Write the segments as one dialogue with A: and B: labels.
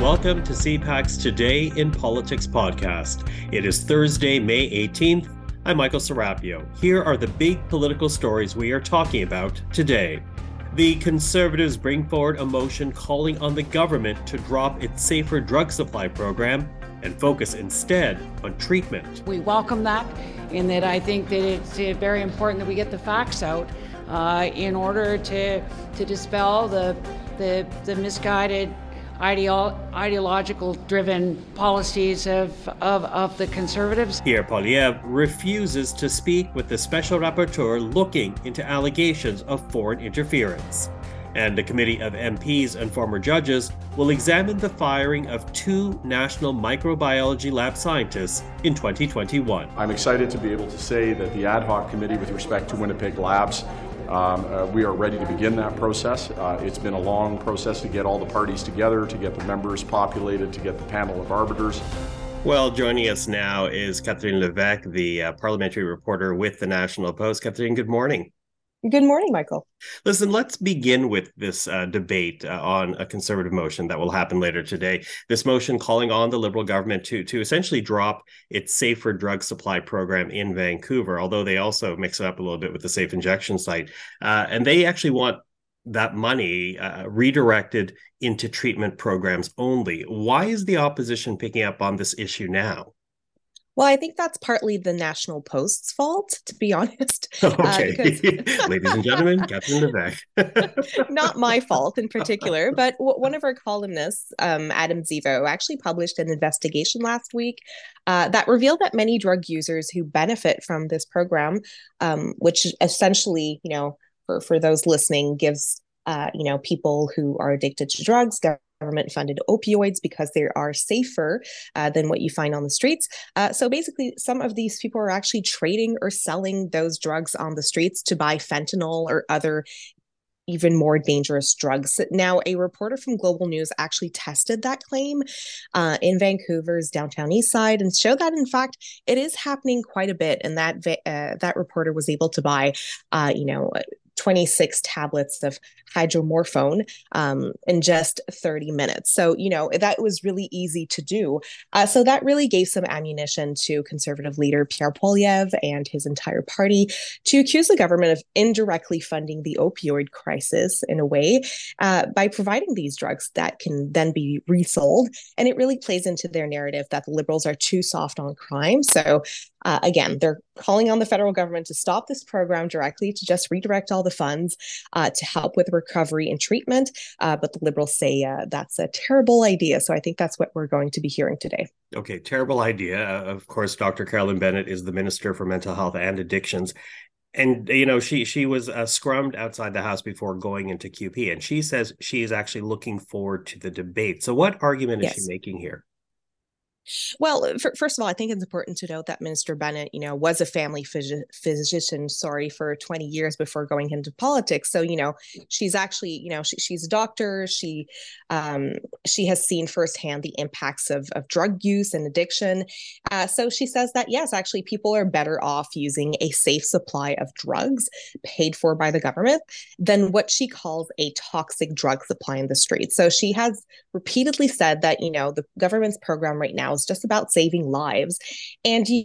A: Welcome to CPAC's Today in Politics podcast. It is Thursday, May 18th. I'm Michael Serapio. Here are the big political stories we are talking about today. The Conservatives bring forward a motion calling on the government to drop its safer drug supply program and focus instead on treatment.
B: We welcome that, in that I think that it's uh, very important that we get the facts out uh, in order to to dispel the the, the misguided ideolo- ideological driven policies of, of, of the conservatives.
A: Pierre Poilievre refuses to speak with the special rapporteur looking into allegations of foreign interference. And a committee of MPs and former judges will examine the firing of two national microbiology lab scientists in 2021.
C: I'm excited to be able to say that the ad hoc committee with respect to Winnipeg Labs um, uh, we are ready to begin that process. Uh, it's been a long process to get all the parties together, to get the members populated, to get the panel of arbiters.
A: Well, joining us now is Catherine Levesque, the uh, parliamentary reporter with the National Post. Catherine, good morning.
D: Good morning, Michael.
A: Listen, let's begin with this uh, debate uh, on a conservative motion that will happen later today. This motion calling on the Liberal government to to essentially drop its safer drug supply program in Vancouver, although they also mix it up a little bit with the safe injection site. Uh, and they actually want that money uh, redirected into treatment programs only. Why is the opposition picking up on this issue now?
D: Well, I think that's partly the National Post's fault, to be honest.
A: Okay. Uh. Ladies and gentlemen, Captain Levesque.
D: Not my fault in particular, but w- one of our columnists, um, Adam Zivo, actually published an investigation last week uh, that revealed that many drug users who benefit from this program, um, which essentially, you know, for, for those listening, gives uh, you know people who are addicted to drugs government funded opioids because they are safer uh, than what you find on the streets. Uh, so basically, some of these people are actually trading or selling those drugs on the streets to buy fentanyl or other even more dangerous drugs. Now, a reporter from Global News actually tested that claim uh, in Vancouver's downtown east side and showed that, in fact, it is happening quite a bit. And that uh, that reporter was able to buy, uh, you know, 26 tablets of hydromorphone um, in just 30 minutes. So, you know, that was really easy to do. Uh, so that really gave some ammunition to conservative leader Pierre Poilievre and his entire party to accuse the government of indirectly funding the opioid crisis in a way uh, by providing these drugs that can then be resold. And it really plays into their narrative that the liberals are too soft on crime. So, uh, again, they're calling on the federal government to stop this program directly, to just redirect all the funds uh, to help with recovery and treatment. Uh, but the liberals say uh, that's a terrible idea. So I think that's what we're going to be hearing today.
A: Okay, terrible idea. Uh, of course, Dr. Carolyn Bennett is the Minister for Mental Health and Addictions. And you know she she was uh, scrummed outside the house before going into QP, and she says she is actually looking forward to the debate. So, what argument is she making here?
D: Well, uh, for, first of all, I think it's important to note that Minister Bennett, you know, was a family phys- physician, sorry, for 20 years before going into politics. So, you know, she's actually, you know, she, she's a doctor. She, um, she has seen firsthand the impacts of, of drug use and addiction. Uh, so she says that, yes, actually, people are better off using a safe supply of drugs paid for by the government than what she calls a toxic drug supply in the streets. So she has repeatedly said that, you know, the government's program right now is just about saving lives. And you,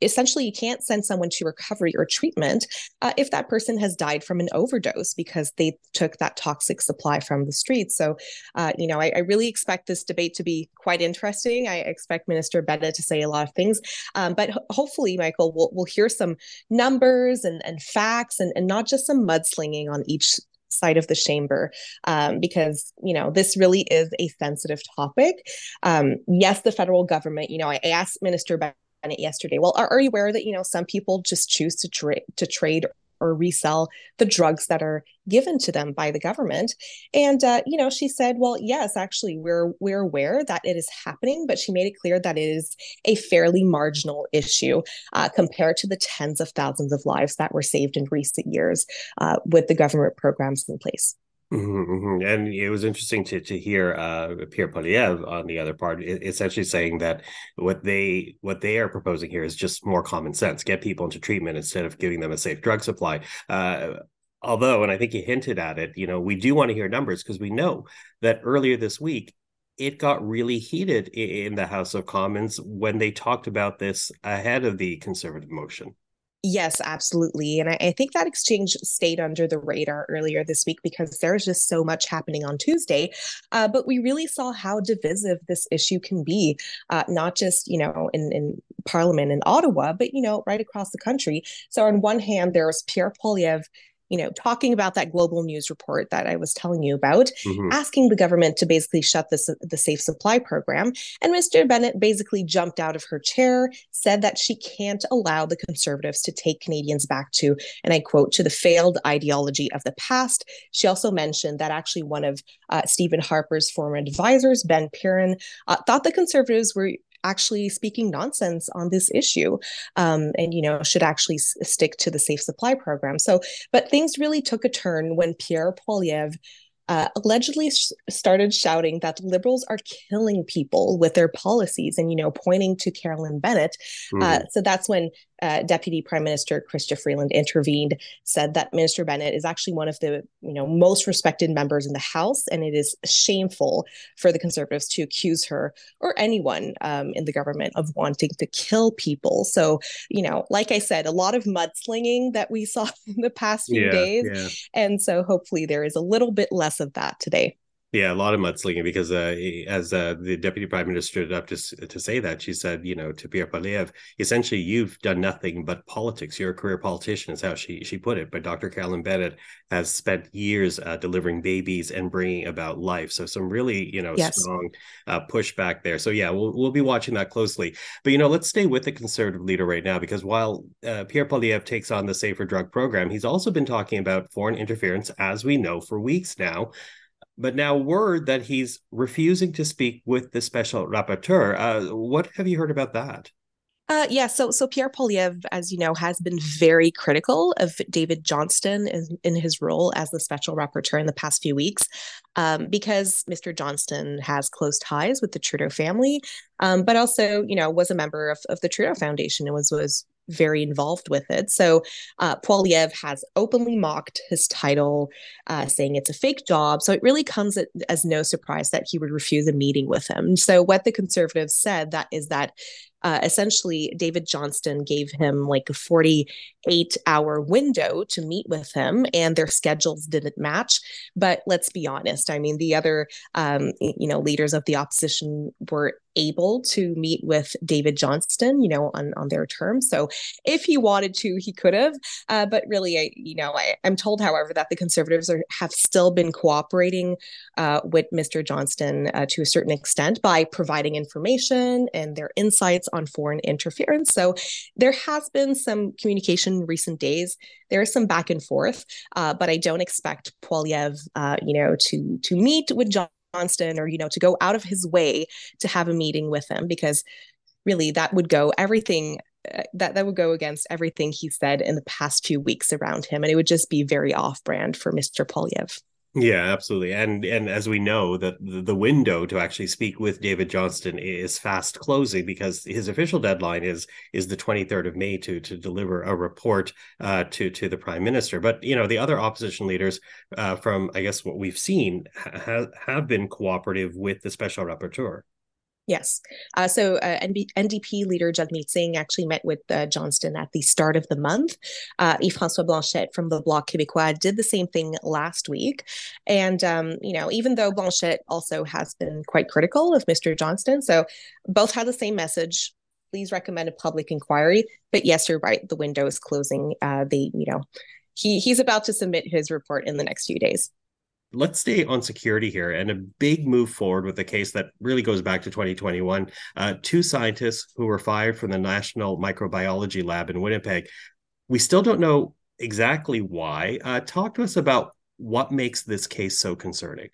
D: essentially you can't send someone to recovery or treatment uh, if that person has died from an overdose because they took that toxic supply from the streets. So uh, you know I, I, really expect this debate to be quite interesting. I expect minister bennett to say a lot of things. Um, but ho- hopefully michael we'll, we'll hear some numbers and, and facts and, and not just some mudslinging on each side of the chamber um, because you know this really is a sensitive topic. Um, yes the federal government you know i, asked minister bennett yesterday well are, are, you aware that you know some people just choose to trade to trade or resell the drugs that are given to them by the government. And uh, you know she said well yes actually we're we're aware that it is happening but she made it clear that it is a fairly marginal issue uh, compared to the tens of thousands of lives that were saved in recent years uh, with the government programs in place
A: Mm-hmm, mm-hmm. And it was interesting to to hear uh, Pierre Poilievre on the other part, essentially saying that what they what they are proposing here is just more common sense: get people into treatment instead of giving them a safe drug supply. Uh, although, and I think you hinted at it, you know, we do want to hear numbers because we know that earlier this week it got really heated in the House of Commons when they talked about this ahead of the Conservative motion.
D: Yes, absolutely. And I, I, think that exchange stayed under the radar earlier this week because there's just so much happening on Tuesday. Uh, but we really saw how divisive this issue can be, uh, not just, you know, in, in Parliament in Ottawa, but, you know, right across the country. So on one hand, there's Pierre Poilievre you know, talking about that global news report that I was telling you about, mm-hmm. asking the government to basically shut the, the safe supply program. And Mr. Bennett basically jumped out of her chair, said that she can't allow the conservatives to take Canadians back to, and I quote, to the failed ideology of the past. She also mentioned that actually one of uh, Stephen Harper's former advisors, Ben Perrin, uh, thought the conservatives were actually speaking nonsense on this issue um, and you know should actually s- stick to the safe supply program so but things really took a turn when pierre poilievre uh, allegedly sh- started shouting that liberals are killing people with their policies and you know pointing to carolyn bennett mm. uh, mm-hmm. so that's when uh, Deputy Prime Minister Chrystia Freeland intervened, said that Minister Bennett is actually one of the you know most respected members in the House, and it is shameful for the Conservatives to accuse her or anyone um, in the government of wanting to kill people. So you know, like I said, a lot of mudslinging that we saw in the past few yeah, days, yeah. and so hopefully there is a little bit less of that today.
A: Yeah, a lot of mudslinging because uh, as uh, the deputy prime minister stood up to to say that, she said, you know, to Pierre Poilievre, essentially, you've done nothing but politics. You're a career politician, is how she she put it. But Dr. Carolyn Bennett has spent years uh, delivering babies and bringing about life. So some really, you know, yes. strong uh, pushback there. So yeah, we'll we'll be watching that closely. But you know, let's stay with the conservative leader right now because while uh, Pierre Poilievre takes on the Safer Drug program, he's also been talking about foreign interference, as we know, for weeks now but now word that he's refusing to speak with the special rapporteur. Uh, what have you heard about that?
D: Uh, yeah, so so Pierre Poilievre, as you know, has been very critical of David Johnston in, in his role as the special rapporteur in the past few weeks, um, because Mr. Johnston has close ties with the Trudeau family, um, but also, you know, was a member of, of the Trudeau Foundation and was was very involved with it. So uh, Poilievre has openly mocked his title, uh, saying it's a fake job. So it really comes as no surprise that he would refuse a meeting with him. So what the conservatives said that is that uh, essentially David Johnston gave him like a 48 hour window to meet with him, and their schedules didn't match. But let's be honest, I mean, the other, um, you know, leaders of the opposition were able to meet with David Johnston, you know, on, on their terms. So if he wanted to, he could have. Uh, but really, I, you know, I, am told, however, that the conservatives are, have still been cooperating uh, with Mr. Johnston uh, to a certain extent by providing information and their insights on foreign interference. So there has been some communication in recent days. There is some back and forth, uh, but I don't expect Poilievre, uh, you know, to to meet with Johnston or you know to go out of his way to have a meeting with him because really that would go everything uh, that that would go against everything he said in the past few weeks around him and it would just be very off brand for Mr. Poilievre.
A: Yeah, absolutely. And and as we know that the window to actually speak with David Johnston is fast closing because his official deadline is is the 23rd of May to to deliver a report uh, to to the prime minister. But you know, the other opposition leaders uh, from I guess what we've seen ha- have been cooperative with the special rapporteur.
D: Yes. Uh, so uh, NDP leader Jagmeet Singh actually met with uh, Johnston at the start of the month. Uh, Yves-François Blanchet from the Bloc Québécois did the same thing last week. And, um, you know, even though Blanchet also has been quite critical of Mr. Johnston, so both had the same message. Please recommend a public inquiry. But yes, you're right. The window is closing. Uh, they, you know, he he's about to submit his report in the next few days
A: let's stay on security here and a big move forward with a case that really goes back to 2021 uh, two scientists who were fired from the national microbiology lab in winnipeg. We still don't know exactly why. Uh, talk to us about what makes this case so concerning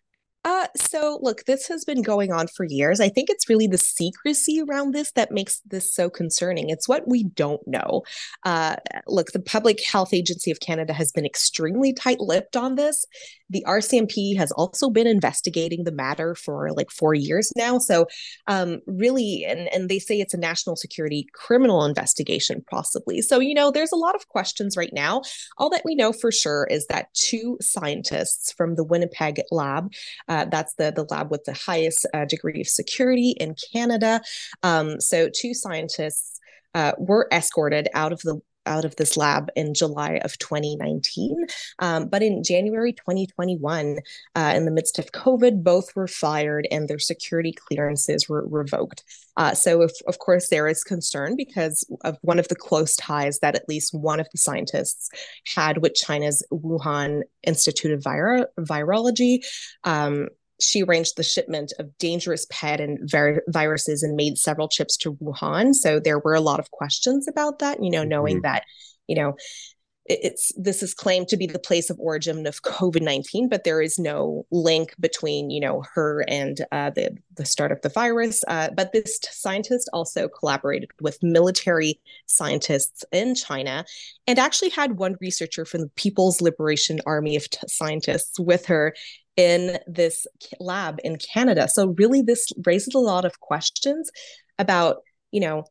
D: so look, this has been going on for years. I think it's really the secrecy around this that makes this so concerning. It's what we don't know. Uh, look, the Public Health Agency of Canada has been extremely tight lipped on this. The RCMP has also been investigating the matter for like four years now. So, um, really, and, and they say it's a national security criminal investigation, possibly. So, you know, there's a lot of questions right now. All that we know for sure is that two scientists from the Winnipeg lab, uh, that's the, the lab with the highest uh, degree of security in Canada. Um, so, two scientists uh, were escorted out of the out of this lab in July of 2019. Um, but in January 2021, uh, in the midst of COVID, both were fired and their security clearances were revoked. Uh, so, if, of course, there is concern because of one of the close ties that at least one of the scientists had with China's Wuhan Institute of Viro- Virology. Um, she arranged the shipment of dangerous pet and vir- viruses and made several chips to Wuhan. So there were a lot of questions about that, you know, knowing mm-hmm. that, you know, it's this is claimed to be the place of origin of COVID-19, but there is no link between, you know, her and uh, the, the start of the virus. Uh, but this scientist also collaborated with military scientists in China and actually had one researcher from the People's Liberation Army of t- Scientists with her in this lab in Canada. So really this raises a lot of questions about, you know,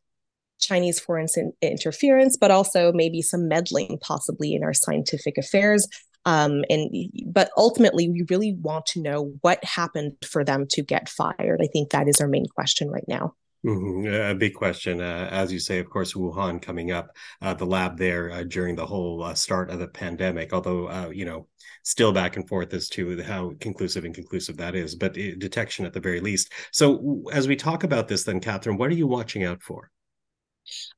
D: Chinese foreign interference, but also maybe some meddling possibly in our scientific affairs. Um, and but ultimately, we really want to know what happened for them to get fired. I think that is our main question right now.
A: Mm-hmm. A big question, uh, as you say. Of course, Wuhan coming up, uh, the lab there uh, during the whole uh, start of the pandemic. Although uh, you know, still back and forth as to how conclusive and conclusive that is, but detection at the very least. So, as we talk about this, then, Catherine, what are you watching out for?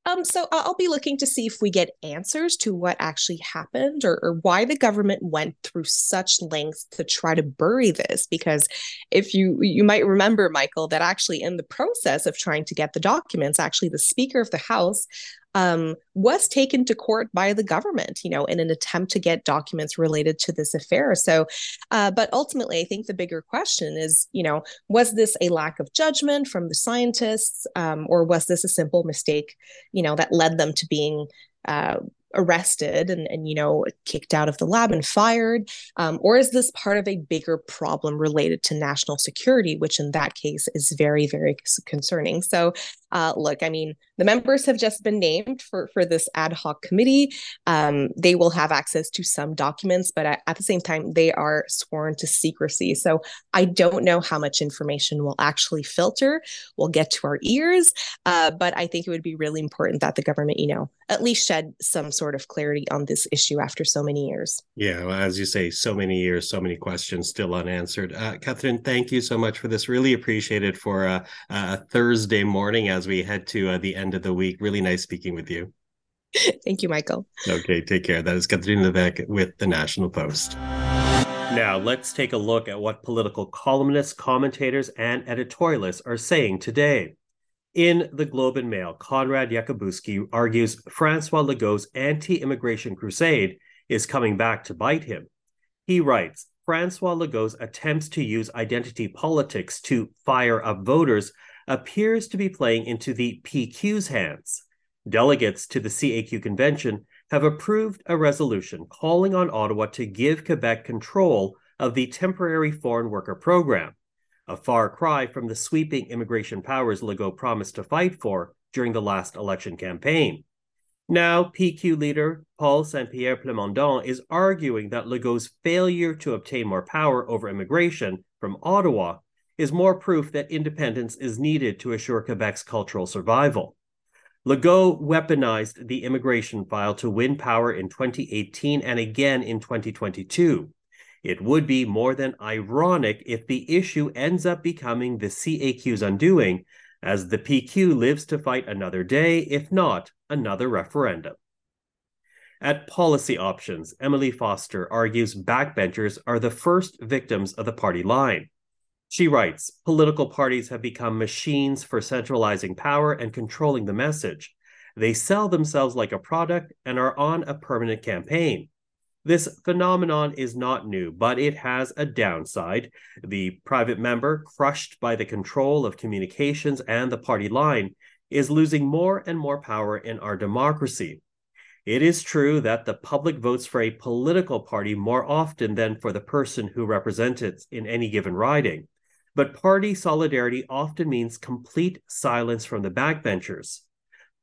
D: Um, so I'll be looking to see if we get answers to what actually happened or, or, why the government went through such lengths to try to bury this. Because if you you might remember, Michael, that actually in the process of trying to get the documents, actually the Speaker of the House um, was taken to court by the government, you know, in an attempt to get documents related to this affair. So, uh, but ultimately, I think the bigger question is, you know, was this a lack of judgment from the scientists, um, or was this a simple mistake, you know, that led them to being uh, arrested and, and you know kicked out of the lab and fired um, or is this part of a bigger problem related to national security which in that case is very very concerning so uh, look i mean the members have just been named for for this ad hoc committee um, they will have access to some documents but at, at the same time they are sworn to secrecy so i don't know how much information will actually filter will get to our ears uh, but i think it would be really important that the government you know at least shed some sort of clarity on this issue after so many years.
A: Yeah, well, as you say, so many years, so many questions still unanswered. Uh, Catherine, thank you so much for this. Really appreciated for uh, a Thursday morning as we head to uh, the end of the week. Really nice speaking with you.
D: Thank you, Michael.
A: Okay, take care. That is Catherine Levesque with the National Post. Now, let's take a look at what political columnists, commentators, and editorialists are saying today. In the Globe and Mail, Konrad Yakabuski argues Francois Legault's anti immigration crusade is coming back to bite him. He writes Francois Legault's attempts to use identity politics to fire up voters appears to be playing into the PQ's hands. Delegates to the CAQ convention have approved a resolution calling on Ottawa to give Quebec control of the temporary foreign worker program a far cry from the sweeping immigration powers Legault promised to fight for during the last election campaign. Now, PQ leader Paul Saint Pierre Plamondon is arguing that Legault's failure to obtain more power over immigration from Ottawa is more proof that independence is needed to assure Quebec's cultural survival. Legault weaponized the immigration file to win power in 2018 and again in 2022. It would be more than ironic if the issue ends up becoming the CAQ's undoing, as the PQ lives to fight another day, if not another referendum. At Policy Options, Emily Foster argues backbenchers are the first victims of the party line. She writes Political parties have become machines for centralizing power and controlling the message. They sell themselves like a product and are on a permanent campaign. This phenomenon is not new, but it has a downside. The private member, crushed by the control of communications and the party line, is losing more and more power in our democracy. It is true that the public votes for a political party more often than for the person who represents it in any given riding. But party solidarity often means complete silence from the backbenchers.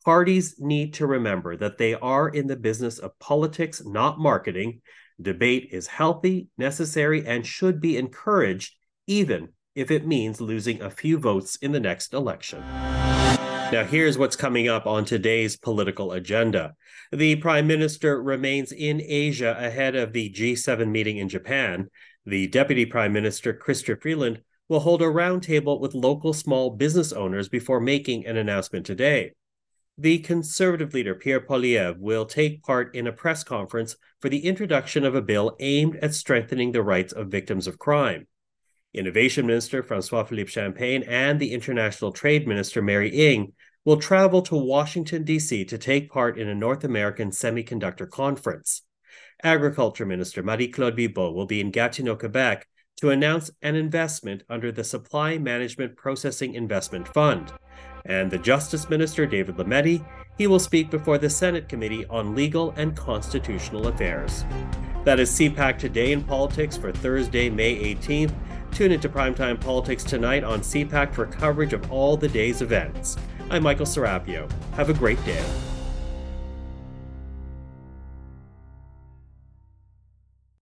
A: Parties need to remember that they are in the business of politics, not marketing. Debate is healthy, necessary, and should be encouraged, even if it means losing a few votes in the next election. Now, here's what's coming up on today's political agenda. The Prime Minister remains in Asia ahead of the G7 meeting in Japan. The Deputy Prime Minister, Chrystia Freeland, will hold a roundtable with local small business owners before making an announcement today. The Conservative leader, Pierre Poilievre, will take part in a press conference for the introduction of a bill aimed at strengthening the rights of victims of crime. Innovation Minister Francois Philippe Champagne and the International Trade Minister Mary Ng will travel to Washington, D.C. to take part in a North American semiconductor conference. Agriculture Minister Marie Claude Bibeau will be in Gatineau, Quebec to announce an investment under the Supply Management Processing Investment Fund. And the Justice Minister David Lametti, he will speak before the Senate Committee on Legal and Constitutional Affairs. That is CPAC Today in Politics for Thursday, May 18th. Tune into Primetime Politics tonight on CPAC for coverage of all the day's events. I'm Michael Serapio. Have a great day.